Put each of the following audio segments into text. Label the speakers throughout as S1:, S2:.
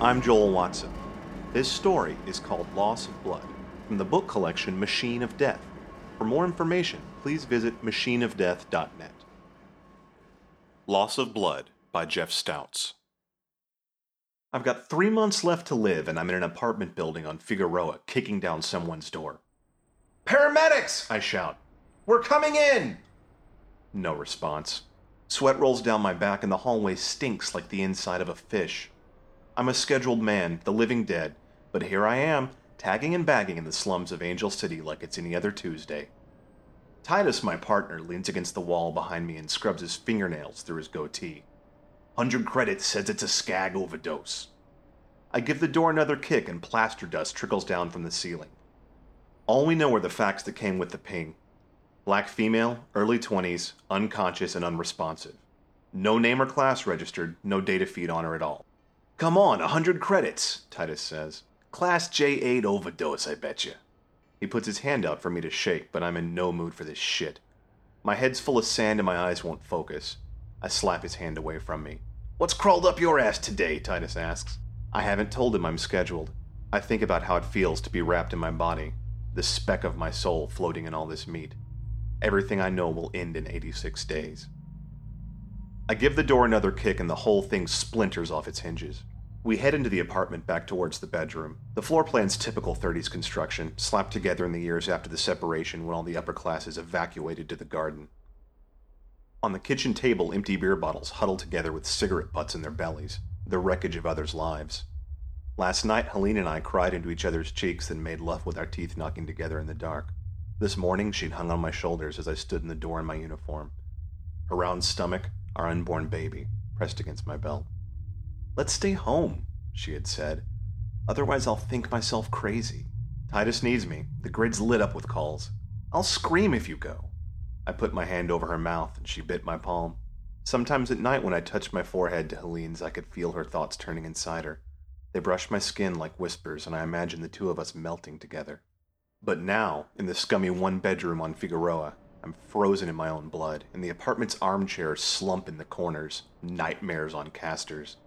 S1: I'm Joel Watson. This story is called Loss of Blood from the book collection Machine of Death. For more information, please visit machineofdeath.net. Loss of Blood by Jeff Stautz. I've got three months left to live, and I'm in an apartment building on Figueroa, kicking down someone's door. Paramedics! I shout. We're coming in! No response. Sweat rolls down my back, and the hallway stinks like the inside of a fish. I'm a scheduled man, the living dead, but here I am, tagging and bagging in the slums of Angel City like it's any other Tuesday. Titus, my partner, leans against the wall behind me and scrubs his fingernails through his goatee. Hundred credits says it's a skag overdose. I give the door another kick and plaster dust trickles down from the ceiling. All we know are the facts that came with the ping. Black female, early 20s, unconscious and unresponsive. No name or class registered, no data feed on her at all. Come on, a hundred credits, Titus says. Class J8 overdose, I betcha. He puts his hand out for me to shake, but I'm in no mood for this shit. My head's full of sand and my eyes won't focus. I slap his hand away from me. What's crawled up your ass today? Titus asks. I haven't told him I'm scheduled. I think about how it feels to be wrapped in my body, the speck of my soul floating in all this meat. Everything I know will end in 86 days. I give the door another kick and the whole thing splinters off its hinges. We head into the apartment back towards the bedroom. The floor plan's typical 30s construction, slapped together in the years after the separation when all the upper classes evacuated to the garden. On the kitchen table, empty beer bottles huddle together with cigarette butts in their bellies, the wreckage of others' lives. Last night, Helene and I cried into each other's cheeks and made love with our teeth knocking together in the dark. This morning, she'd hung on my shoulders as I stood in the door in my uniform. Her round stomach, our unborn baby, pressed against my belt. Let's stay home, she had said. Otherwise, I'll think myself crazy. Titus needs me. The grid's lit up with calls. I'll scream if you go. I put my hand over her mouth and she bit my palm. Sometimes at night, when I touched my forehead to Helene's, I could feel her thoughts turning inside her. They brushed my skin like whispers, and I imagined the two of us melting together. But now, in the scummy one bedroom on Figueroa, I'm frozen in my own blood, and the apartment's armchairs slump in the corners, nightmares on casters.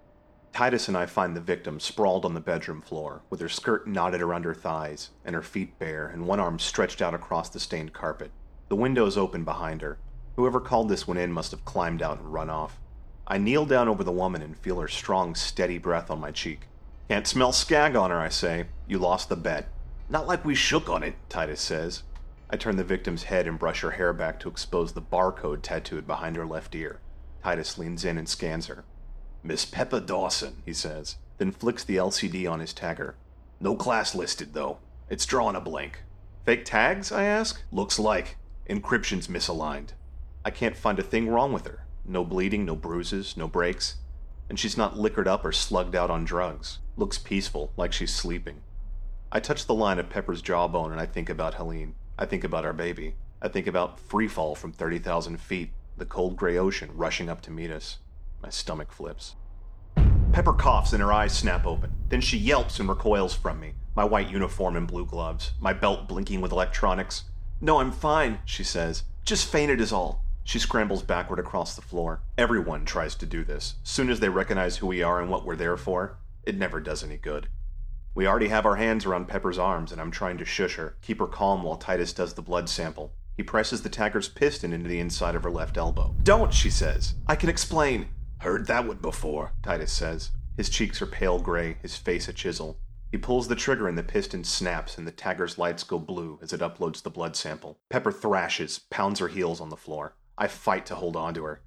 S1: Titus and I find the victim sprawled on the bedroom floor, with her skirt knotted around her thighs, and her feet bare, and one arm stretched out across the stained carpet. The window's open behind her. Whoever called this one in must have climbed out and run off. I kneel down over the woman and feel her strong, steady breath on my cheek. Can't smell skag on her, I say. You lost the bet. Not like we shook on it, Titus says. I turn the victim's head and brush her hair back to expose the barcode tattooed behind her left ear. Titus leans in and scans her. Miss Pepper Dawson, he says, then flicks the LCD on his tagger. No class listed, though. It's drawn a blank. Fake tags? I ask. Looks like. Encryption's misaligned. I can't find a thing wrong with her. No bleeding, no bruises, no breaks. And she's not liquored up or slugged out on drugs. Looks peaceful, like she's sleeping. I touch the line of Pepper's jawbone and I think about Helene. I think about our baby. I think about free fall from 30,000 feet, the cold gray ocean rushing up to meet us. My stomach flips. Pepper coughs and her eyes snap open. Then she yelps and recoils from me, my white uniform and blue gloves, my belt blinking with electronics. No, I'm fine, she says. Just fainted is all. She scrambles backward across the floor. Everyone tries to do this. Soon as they recognize who we are and what we're there for, it never does any good. We already have our hands around Pepper's arms, and I'm trying to shush her, keep her calm while Titus does the blood sample. He presses the tagger's piston into the inside of her left elbow. Don't, she says. I can explain. Heard that one before, Titus says. His cheeks are pale gray, his face a chisel. He pulls the trigger and the piston snaps, and the tagger's lights go blue as it uploads the blood sample. Pepper thrashes, pounds her heels on the floor. I fight to hold on to her.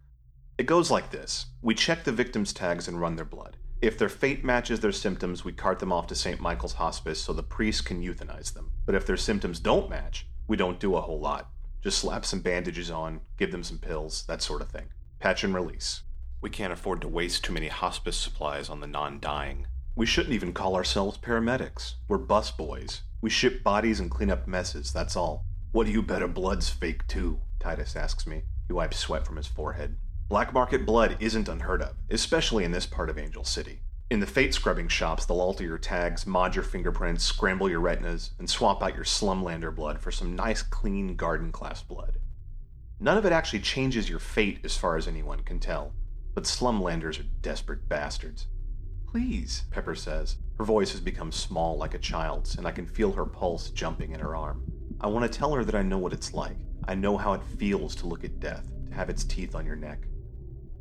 S1: It goes like this We check the victim's tags and run their blood. If their fate matches their symptoms, we cart them off to St. Michael's Hospice so the priest can euthanize them. But if their symptoms don't match, we don't do a whole lot. Just slap some bandages on, give them some pills, that sort of thing. Patch and release. We can't afford to waste too many hospice supplies on the non dying. We shouldn't even call ourselves paramedics. We're bus boys. We ship bodies and clean up messes, that's all. What do you bet a blood's fake too? Titus asks me. He wipes sweat from his forehead. Black market blood isn't unheard of, especially in this part of Angel City. In the fate scrubbing shops, they'll alter your tags, mod your fingerprints, scramble your retinas, and swap out your slumlander blood for some nice, clean garden class blood. None of it actually changes your fate as far as anyone can tell, but slumlanders are desperate bastards. Please, Pepper says. Her voice has become small like a child's, and I can feel her pulse jumping in her arm. I want to tell her that I know what it's like. I know how it feels to look at death, to have its teeth on your neck.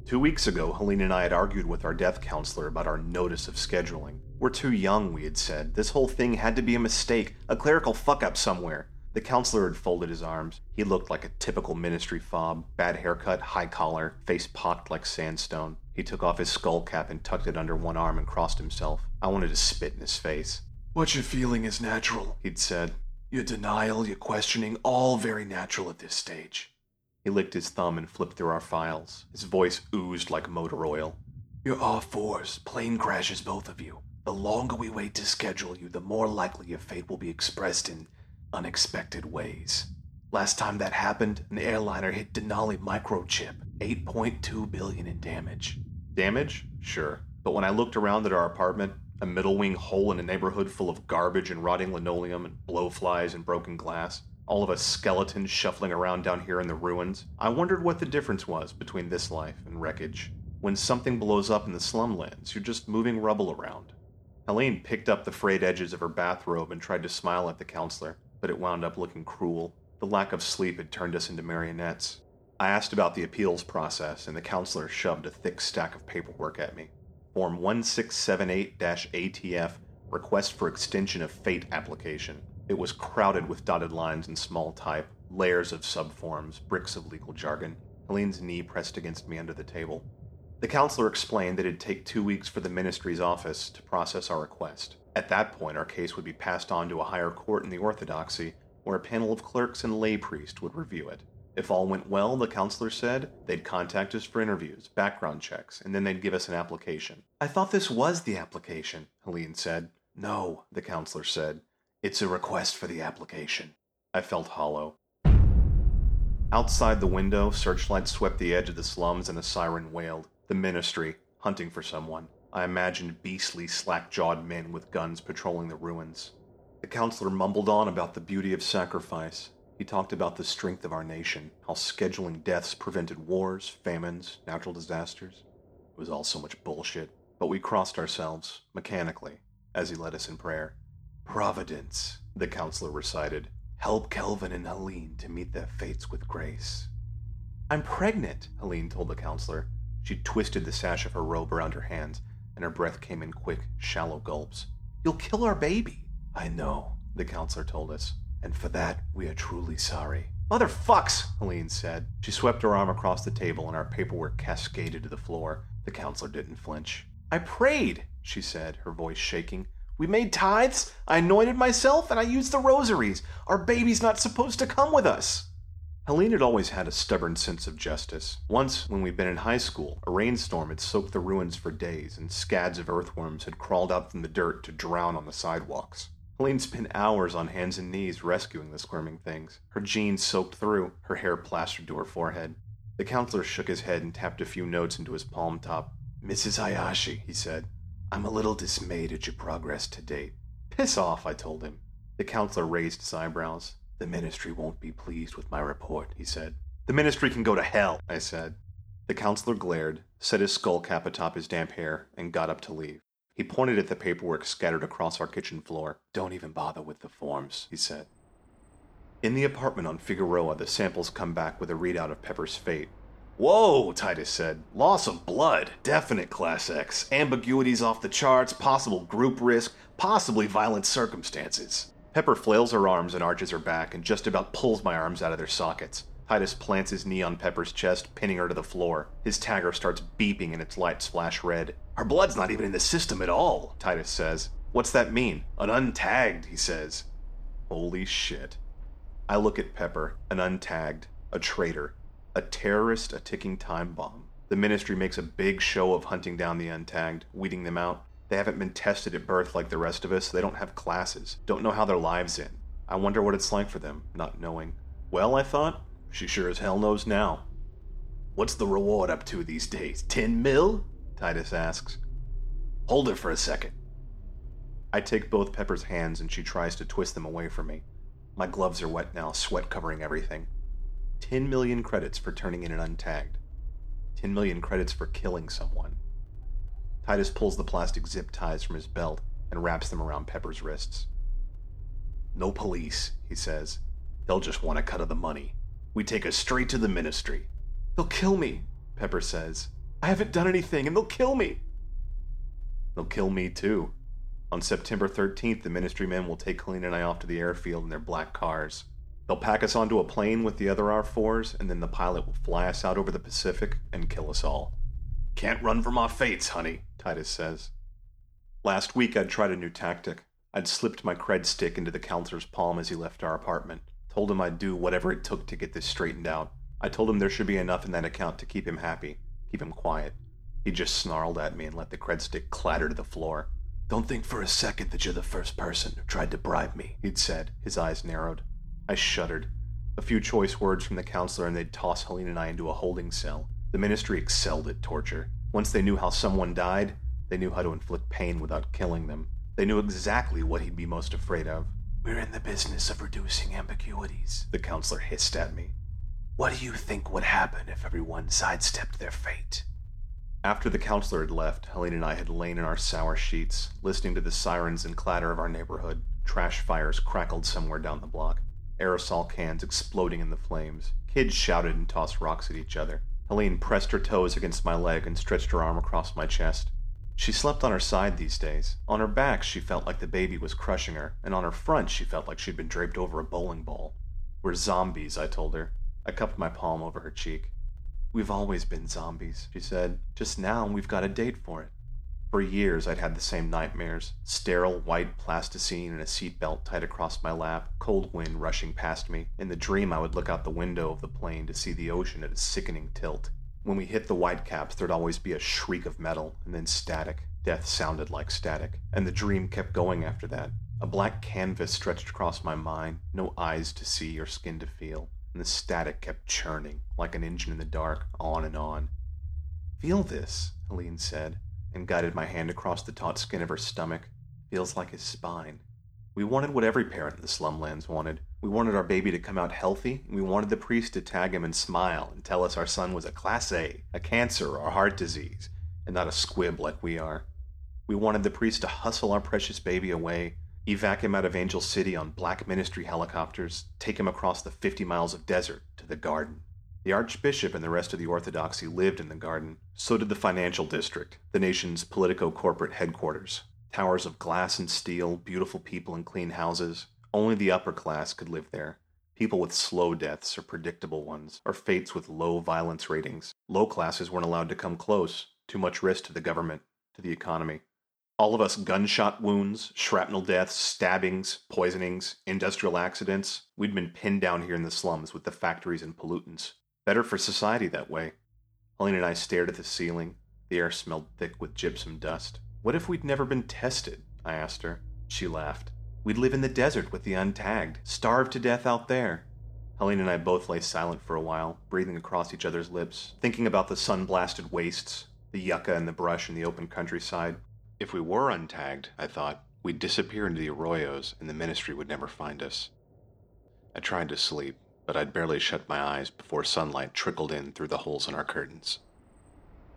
S1: Two weeks ago, Helene and I had argued with our death counselor about our notice of scheduling. We're too young, we had said. This whole thing had to be a mistake, a clerical fuck up somewhere. The counselor had folded his arms. He looked like a typical ministry fob bad haircut, high collar, face pocked like sandstone. He took off his skull cap and tucked it under one arm and crossed himself. I wanted to spit in his face. What you're feeling is natural, he'd said. Your denial, your questioning, all very natural at this stage. He licked his thumb and flipped through our files. His voice oozed like motor oil. You're R4s, plane crashes, both of you. The longer we wait to schedule you, the more likely your fate will be expressed in unexpected ways. Last time that happened, an airliner hit Denali microchip, 8.2 billion in damage. Damage? Sure. But when I looked around at our apartment, a middle wing hole in a neighborhood full of garbage and rotting linoleum and blowflies and broken glass, all of us skeletons shuffling around down here in the ruins, I wondered what the difference was between this life and wreckage. When something blows up in the slumlands, you're just moving rubble around. Helene picked up the frayed edges of her bathrobe and tried to smile at the counselor, but it wound up looking cruel. The lack of sleep had turned us into marionettes. I asked about the appeals process, and the counselor shoved a thick stack of paperwork at me. Form 1678 ATF Request for Extension of Fate application. It was crowded with dotted lines and small type, layers of subforms, bricks of legal jargon. Helene's knee pressed against me under the table. The counselor explained that it'd take two weeks for the ministry's office to process our request. At that point, our case would be passed on to a higher court in the Orthodoxy, where a panel of clerks and lay priests would review it. If all went well, the counselor said, they'd contact us for interviews, background checks, and then they'd give us an application. I thought this was the application, Helene said. No, the counselor said. It's a request for the application. I felt hollow. Outside the window, searchlights swept the edge of the slums and a siren wailed. The ministry, hunting for someone. I imagined beastly, slack jawed men with guns patrolling the ruins. The counselor mumbled on about the beauty of sacrifice. He talked about the strength of our nation, how scheduling deaths prevented wars, famines, natural disasters. It was all so much bullshit, but we crossed ourselves, mechanically, as he led us in prayer. Providence, the counselor recited. Help Kelvin and Helene to meet their fates with grace. I'm pregnant, Helene told the counselor. She twisted the sash of her robe around her hands and her breath came in quick, shallow gulps. You'll kill our baby. I know, the counselor told us, and for that we are truly sorry. Motherfucks, Helene said. She swept her arm across the table and our paperwork cascaded to the floor. The counselor didn't flinch. I prayed, she said, her voice shaking. We made tithes, I anointed myself, and I used the rosaries. Our baby's not supposed to come with us. Helene had always had a stubborn sense of justice. Once, when we'd been in high school, a rainstorm had soaked the ruins for days, and scads of earthworms had crawled out from the dirt to drown on the sidewalks. Helene spent hours on hands and knees rescuing the squirming things, her jeans soaked through, her hair plastered to her forehead. The counselor shook his head and tapped a few notes into his palm top. Mrs. Hayashi, he said, I'm a little dismayed at your progress to date. Piss off, I told him. The counselor raised his eyebrows. The ministry won't be pleased with my report, he said. The ministry can go to hell, I said. The counselor glared, set his skull cap atop his damp hair, and got up to leave. He pointed at the paperwork scattered across our kitchen floor. Don't even bother with the forms, he said. In the apartment on Figueroa, the samples come back with a readout of Pepper's fate. Whoa, Titus said. Loss of blood. Definite Class X. Ambiguities off the charts, possible group risk, possibly violent circumstances. Pepper flails her arms and arches her back and just about pulls my arms out of their sockets. Titus plants his knee on Pepper's chest, pinning her to the floor. His tagger starts beeping and its lights flash red. Her blood's not even in the system at all, Titus says. What's that mean? An untagged, he says. Holy shit. I look at Pepper, an untagged, a traitor, a terrorist, a ticking time bomb. The ministry makes a big show of hunting down the untagged, weeding them out. They haven't been tested at birth like the rest of us. They don't have classes, don't know how their lives end. I wonder what it's like for them, not knowing. Well, I thought, she sure as hell knows now. What's the reward up to these days? Ten mil? Titus asks. Hold it for a second. I take both Pepper's hands and she tries to twist them away from me. My gloves are wet now, sweat covering everything. 10 million credits for turning in an untagged. 10 million credits for killing someone. Titus pulls the plastic zip ties from his belt and wraps them around Pepper's wrists. No police, he says. They'll just want a cut of the money. We take us straight to the ministry. They'll kill me, Pepper says. I haven't done anything, and they'll kill me. They'll kill me too. On September 13th, the ministry men will take Helene and I off to the airfield in their black cars. They'll pack us onto a plane with the other R4s, and then the pilot will fly us out over the Pacific and kill us all. Can't run from our fates, honey, Titus says. Last week, I'd tried a new tactic. I'd slipped my cred stick into the counselor's palm as he left our apartment. Told him I'd do whatever it took to get this straightened out. I told him there should be enough in that account to keep him happy, keep him quiet. He just snarled at me and let the cred stick clatter to the floor. Don't think for a second that you're the first person who tried to bribe me, he'd said, his eyes narrowed. I shuddered. A few choice words from the counselor and they'd toss Helene and I into a holding cell. The ministry excelled at torture. Once they knew how someone died, they knew how to inflict pain without killing them. They knew exactly what he'd be most afraid of. We're in the business of reducing ambiguities, the counselor hissed at me. What do you think would happen if everyone sidestepped their fate? After the counselor had left, Helene and I had lain in our sour sheets, listening to the sirens and clatter of our neighborhood. Trash fires crackled somewhere down the block, aerosol cans exploding in the flames. Kids shouted and tossed rocks at each other. Helene pressed her toes against my leg and stretched her arm across my chest. She slept on her side these days. On her back, she felt like the baby was crushing her, and on her front, she felt like she'd been draped over a bowling ball. We're zombies, I told her. I cupped my palm over her cheek. We've always been zombies, she said. Just now, we've got a date for it. For years, I'd had the same nightmares sterile white plasticine and a seatbelt tied across my lap, cold wind rushing past me. In the dream, I would look out the window of the plane to see the ocean at a sickening tilt. When we hit the whitecaps, there'd always be a shriek of metal, and then static. Death sounded like static, and the dream kept going after that. A black canvas stretched across my mind, no eyes to see or skin to feel, and the static kept churning, like an engine in the dark, on and on. Feel this, Helene said, and guided my hand across the taut skin of her stomach. Feels like his spine. We wanted what every parent in the slumlands wanted. We wanted our baby to come out healthy, and we wanted the priest to tag him and smile and tell us our son was a Class A, a cancer, or a heart disease, and not a squib like we are. We wanted the priest to hustle our precious baby away, evac him out of Angel City on black ministry helicopters, take him across the 50 miles of desert to the garden. The Archbishop and the rest of the Orthodoxy lived in the garden. So did the financial district, the nation's politico corporate headquarters. Towers of glass and steel, beautiful people in clean houses. Only the upper class could live there. People with slow deaths or predictable ones, or fates with low violence ratings. Low classes weren't allowed to come close. Too much risk to the government, to the economy. All of us gunshot wounds, shrapnel deaths, stabbings, poisonings, industrial accidents. We'd been pinned down here in the slums with the factories and pollutants. Better for society that way. Helene and I stared at the ceiling. The air smelled thick with gypsum dust. What if we'd never been tested? I asked her. She laughed. We'd live in the desert with the untagged, starve to death out there. Helene and I both lay silent for a while, breathing across each other's lips, thinking about the sun blasted wastes, the yucca and the brush in the open countryside. If we were untagged, I thought, we'd disappear into the arroyos and the ministry would never find us. I tried to sleep, but I'd barely shut my eyes before sunlight trickled in through the holes in our curtains.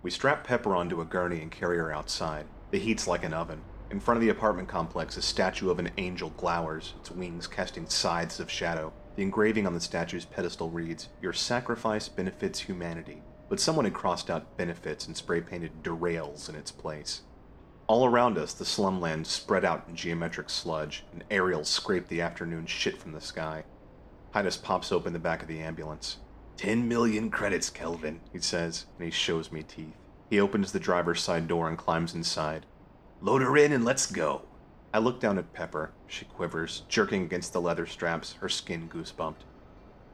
S1: We strap Pepper onto a gurney and carry her outside. The heat's like an oven. In front of the apartment complex, a statue of an angel glowers, its wings casting scythes of shadow. The engraving on the statue's pedestal reads, Your sacrifice benefits humanity. But someone had crossed out benefits and spray painted derails in its place. All around us, the slumland spread out in geometric sludge, and aerials scrape the afternoon shit from the sky. Titus pops open the back of the ambulance. Ten million credits, Kelvin, he says, and he shows me teeth. He opens the driver's side door and climbs inside. Load her in and let's go. I look down at Pepper. She quivers, jerking against the leather straps, her skin goosebumped.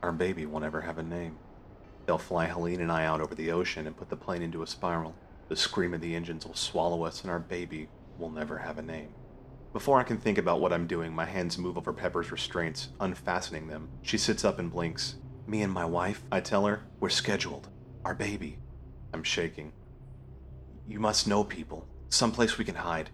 S1: Our baby won't ever have a name. They'll fly Helene and I out over the ocean and put the plane into a spiral. The scream of the engines will swallow us, and our baby will never have a name. Before I can think about what I'm doing, my hands move over Pepper's restraints, unfastening them. She sits up and blinks. Me and my wife, I tell her, we're scheduled. Our baby. I'm shaking. You must know people. Someplace we can hide.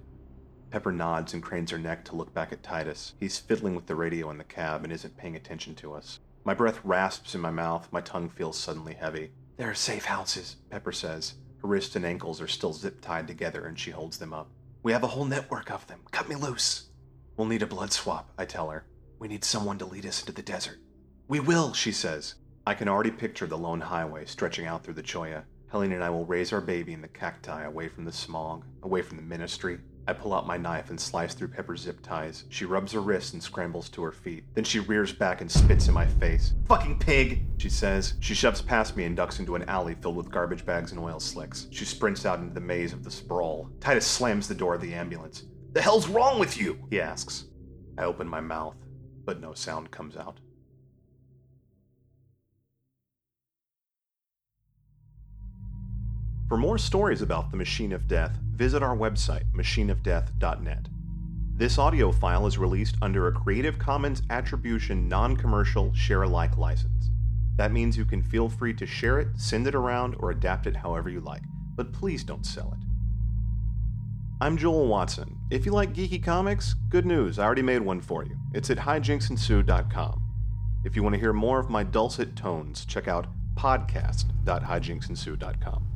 S1: Pepper nods and cranes her neck to look back at Titus. He's fiddling with the radio in the cab and isn't paying attention to us. My breath rasps in my mouth, my tongue feels suddenly heavy. There are safe houses, Pepper says. Her wrists and ankles are still zip tied together and she holds them up. We have a whole network of them. Cut me loose. We'll need a blood swap, I tell her. We need someone to lead us into the desert. We will, she says. I can already picture the lone highway stretching out through the Cholla. Helene and I will raise our baby in the cacti away from the smog, away from the ministry. I pull out my knife and slice through Pepper's zip ties. She rubs her wrists and scrambles to her feet. Then she rears back and spits in my face. Fucking pig, she says. She shoves past me and ducks into an alley filled with garbage bags and oil slicks. She sprints out into the maze of the sprawl. Titus slams the door of the ambulance. The hell's wrong with you? he asks. I open my mouth, but no sound comes out. For more stories about the Machine of Death, visit our website, machineofdeath.net. This audio file is released under a Creative Commons Attribution Non Commercial Share Alike license. That means you can feel free to share it, send it around, or adapt it however you like, but please don't sell it. I'm Joel Watson. If you like geeky comics, good news, I already made one for you. It's at hijinksensue.com. If you want to hear more of my dulcet tones, check out podcast.hijinksensue.com.